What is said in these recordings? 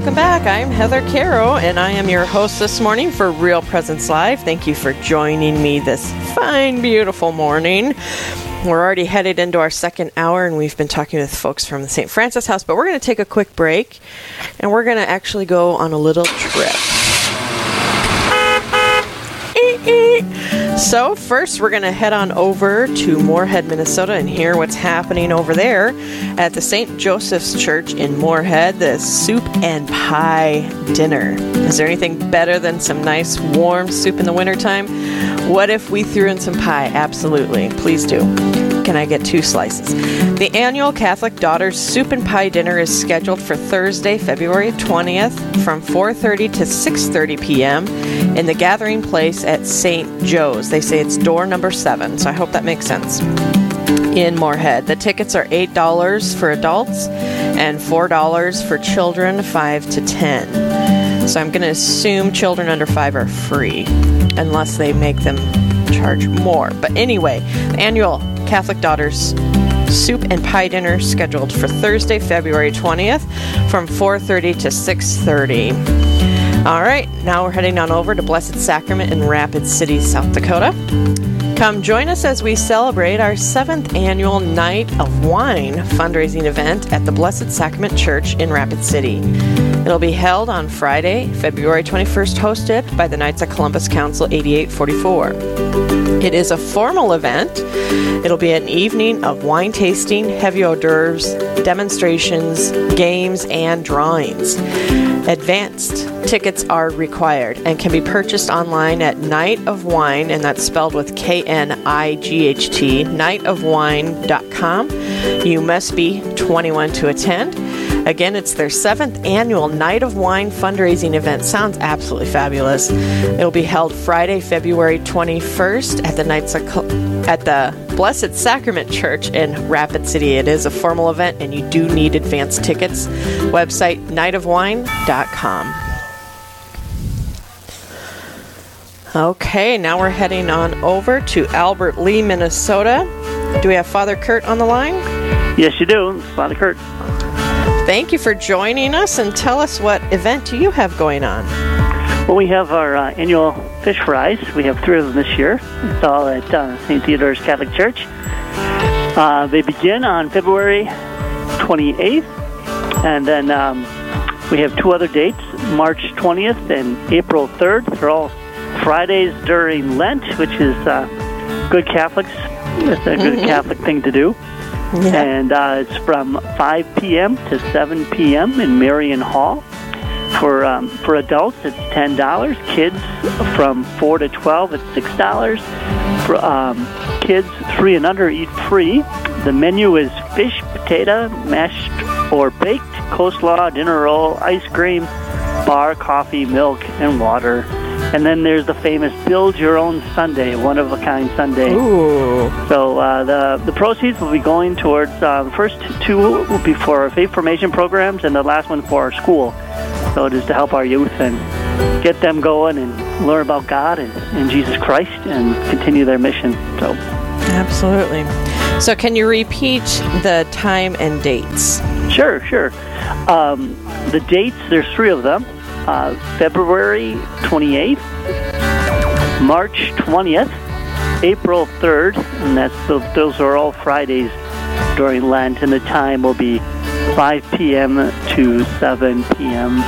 welcome back. I'm Heather Caro, and I am your host this morning for Real Presence Live. Thank you for joining me this fine, beautiful morning. We're already headed into our second hour, and we've been talking with folks from the St. Francis House, but we're going to take a quick break, and we're going to actually go on a little trip. So, first, we're going to head on over to Moorhead, Minnesota, and hear what's happening over there at the St. Joseph's Church in Moorhead, the soup and pie dinner. Is there anything better than some nice warm soup in the wintertime? What if we threw in some pie? Absolutely. Please do. Can I get two slices? The annual Catholic Daughters Soup and Pie Dinner is scheduled for Thursday, February 20th from 4:30 to 6:30 p.m. in the gathering place at St. Joe's. They say it's door number 7, so I hope that makes sense. In Moorhead, the tickets are $8 for adults and $4 for children 5 to 10. So I'm going to assume children under 5 are free unless they make them charge more. But anyway, annual Catholic Daughters soup and pie dinner scheduled for Thursday, February 20th from 4:30 to 6:30. All right, now we're heading on over to Blessed Sacrament in Rapid City, South Dakota. Come join us as we celebrate our seventh annual Night of Wine fundraising event at the Blessed Sacrament Church in Rapid City. It'll be held on Friday, February 21st, hosted by the Knights of Columbus Council 8844. It is a formal event. It'll be an evening of wine tasting, heavy hors d'oeuvres, demonstrations, games, and drawings. Advanced tickets are required and can be purchased online at Night of Wine, and that's spelled with K N I G H T, nightofwine.com. You must be 21 to attend. Again, it's their seventh annual Night of Wine fundraising event. Sounds absolutely fabulous. It'll be held Friday, February 21st at the Knights of at the Blessed Sacrament Church in Rapid City. It is a formal event and you do need advance tickets. Website nightofwine.com. Okay, now we're heading on over to Albert Lea, Minnesota. Do we have Father Kurt on the line? Yes, you do. Father Kurt. Thank you for joining us and tell us what event do you have going on? Well, we have our uh, annual fish fries. We have three of them this year. It's all at uh, St. Theodore's Catholic Church. Uh, they begin on February 28th, and then um, we have two other dates March 20th and April 3rd. They're all Fridays during Lent, which is uh, good Catholics. It's a good mm-hmm. Catholic thing to do. Yeah. And uh, it's from 5 p.m. to 7 p.m. in Marion Hall. For um, for adults, it's ten dollars. Kids from four to twelve, it's six dollars. For um, kids three and under, eat free. The menu is fish, potato, mashed or baked, coleslaw, dinner roll, ice cream, bar, coffee, milk, and water. And then there's the famous Build Your Own Sundae, one of a kind Sundae. Ooh. So uh, the the proceeds will be going towards uh, the first two will be for our faith formation programs, and the last one for our school. So it is to help our youth and get them going and learn about God and, and Jesus Christ and continue their mission. So. Absolutely. So, can you repeat the time and dates? Sure, sure. Um, the dates, there's three of them uh, February 28th, March 20th, April 3rd, and that's those are all Fridays during Lent, and the time will be 5 p.m. to 7 p.m.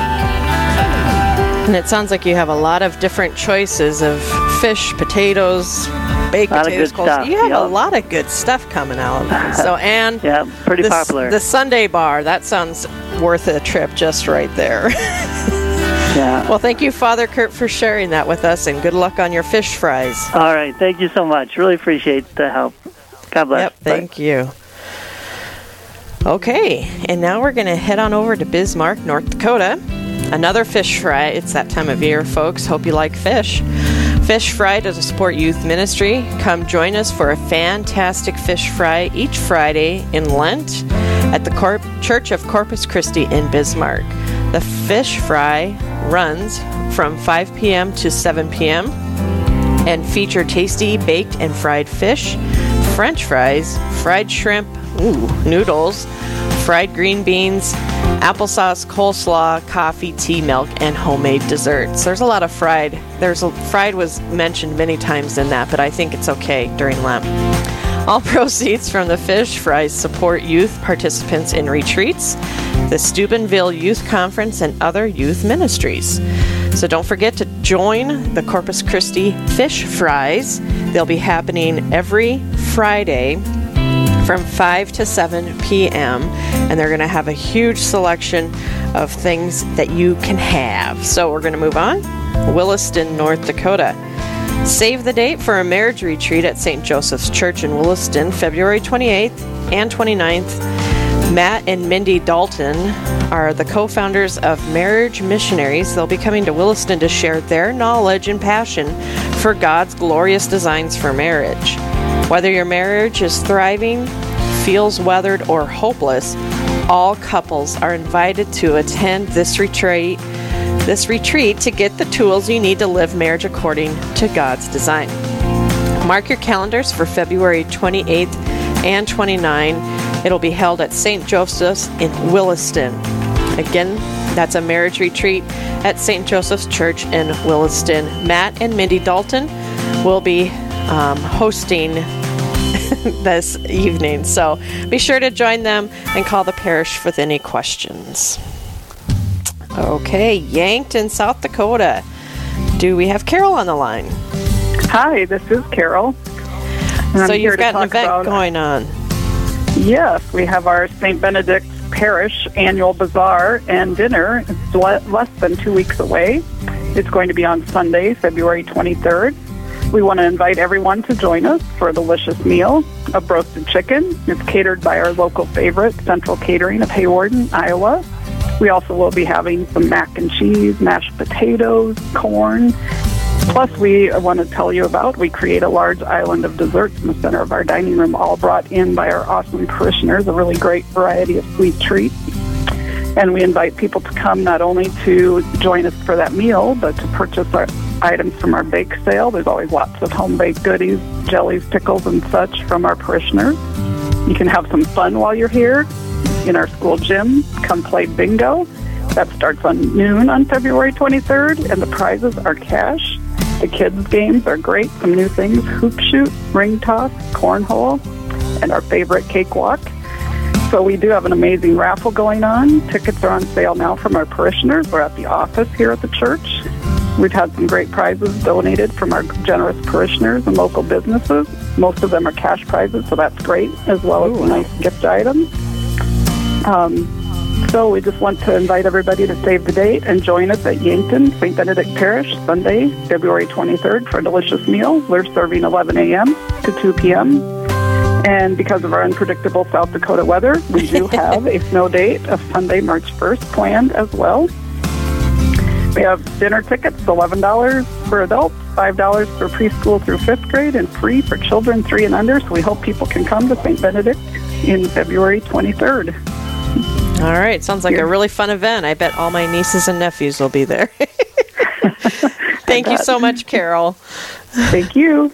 And it sounds like you have a lot of different choices of fish, potatoes, baked potatoes. Stuff, you have yep. a lot of good stuff coming out. So, and yeah, pretty the, popular. The sundae bar that sounds worth a trip just right there. Yeah. Well, thank you, Father Kurt, for sharing that with us, and good luck on your fish fries. All right. Thank you so much. Really appreciate the help. God bless. Yep. Thank Bye. you. Okay, and now we're going to head on over to Bismarck, North Dakota. Another fish fry. It's that time of year, folks. Hope you like fish. Fish Fry does a support youth ministry. Come join us for a fantastic fish fry each Friday in Lent at the Cor- Church of Corpus Christi in Bismarck. The fish fry runs from 5 p.m. to 7 p.m. and feature tasty baked and fried fish, french fries, fried shrimp, ooh, noodles, fried green beans, applesauce, coleslaw, coffee, tea, milk, and homemade desserts. There's a lot of fried. There's a, fried was mentioned many times in that, but I think it's okay during Lent. All proceeds from the fish fries support youth participants in retreats, the Steubenville Youth Conference, and other youth ministries. So don't forget to join the Corpus Christi Fish Fries. They'll be happening every Friday from 5 to 7 p.m. and they're going to have a huge selection of things that you can have. So we're going to move on. Williston, North Dakota. Save the date for a marriage retreat at St. Joseph's Church in Williston, February 28th and 29th. Matt and Mindy Dalton are the co founders of Marriage Missionaries. They'll be coming to Williston to share their knowledge and passion for God's glorious designs for marriage. Whether your marriage is thriving, feels weathered, or hopeless, all couples are invited to attend this retreat this retreat to get the tools you need to live marriage according to God's design. Mark your calendars for February 28th and 29th. It'll be held at St. Joseph's in Williston. Again, that's a marriage retreat at St. Joseph's Church in Williston. Matt and Mindy Dalton will be um, hosting this evening. So be sure to join them and call the parish with any questions. Okay, Yankton, South Dakota. Do we have Carol on the line? Hi, this is Carol. so you've got an event going on. Yes, we have our St. Benedict's Parish annual bazaar and dinner. It's le- less than two weeks away. It's going to be on Sunday, February 23rd. We want to invite everyone to join us for a delicious meal of roasted chicken. It's catered by our local favorite, Central Catering of Hawarden, Iowa. We also will be having some mac and cheese, mashed potatoes, corn. Plus, we want to tell you about we create a large island of desserts in the center of our dining room, all brought in by our awesome parishioners, a really great variety of sweet treats. And we invite people to come not only to join us for that meal, but to purchase our items from our bake sale. There's always lots of home baked goodies, jellies, pickles, and such from our parishioners. You can have some fun while you're here in our school gym. Come play bingo. That starts on noon on February 23rd, and the prizes are cash. The kids' games are great. Some new things hoop shoot, ring toss, cornhole, and our favorite cakewalk. So we do have an amazing raffle going on. Tickets are on sale now from our parishioners. We're at the office here at the church. We've had some great prizes donated from our generous parishioners and local businesses. Most of them are cash prizes, so that's great, as well as nice gift items. Um, so we just want to invite everybody to save the date and join us at Yankton St. Benedict Parish Sunday, February 23rd for a delicious meal. We're serving 11 a.m. to 2 p.m. And because of our unpredictable South Dakota weather, we do have a snow date of Sunday, March 1st planned as well. We have dinner tickets, $11 for adults, $5 for preschool through fifth grade, and free for children three and under. So we hope people can come to St. Benedict in February 23rd. All right, sounds like a really fun event. I bet all my nieces and nephews will be there. Thank you so much, Carol. Thank you.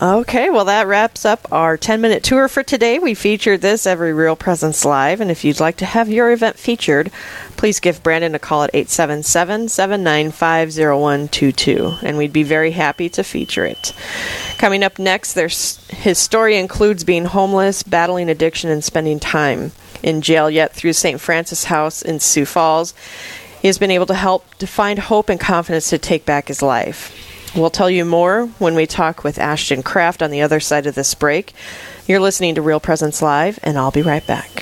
Okay, well, that wraps up our 10 minute tour for today. We featured this every Real Presence Live, and if you'd like to have your event featured, please give Brandon a call at 877 795 0122, and we'd be very happy to feature it. Coming up next, there's, his story includes being homeless, battling addiction, and spending time in jail, yet through St. Francis House in Sioux Falls, he has been able to help to find hope and confidence to take back his life. We'll tell you more when we talk with Ashton Kraft on the other side of this break. You're listening to Real Presence Live, and I'll be right back.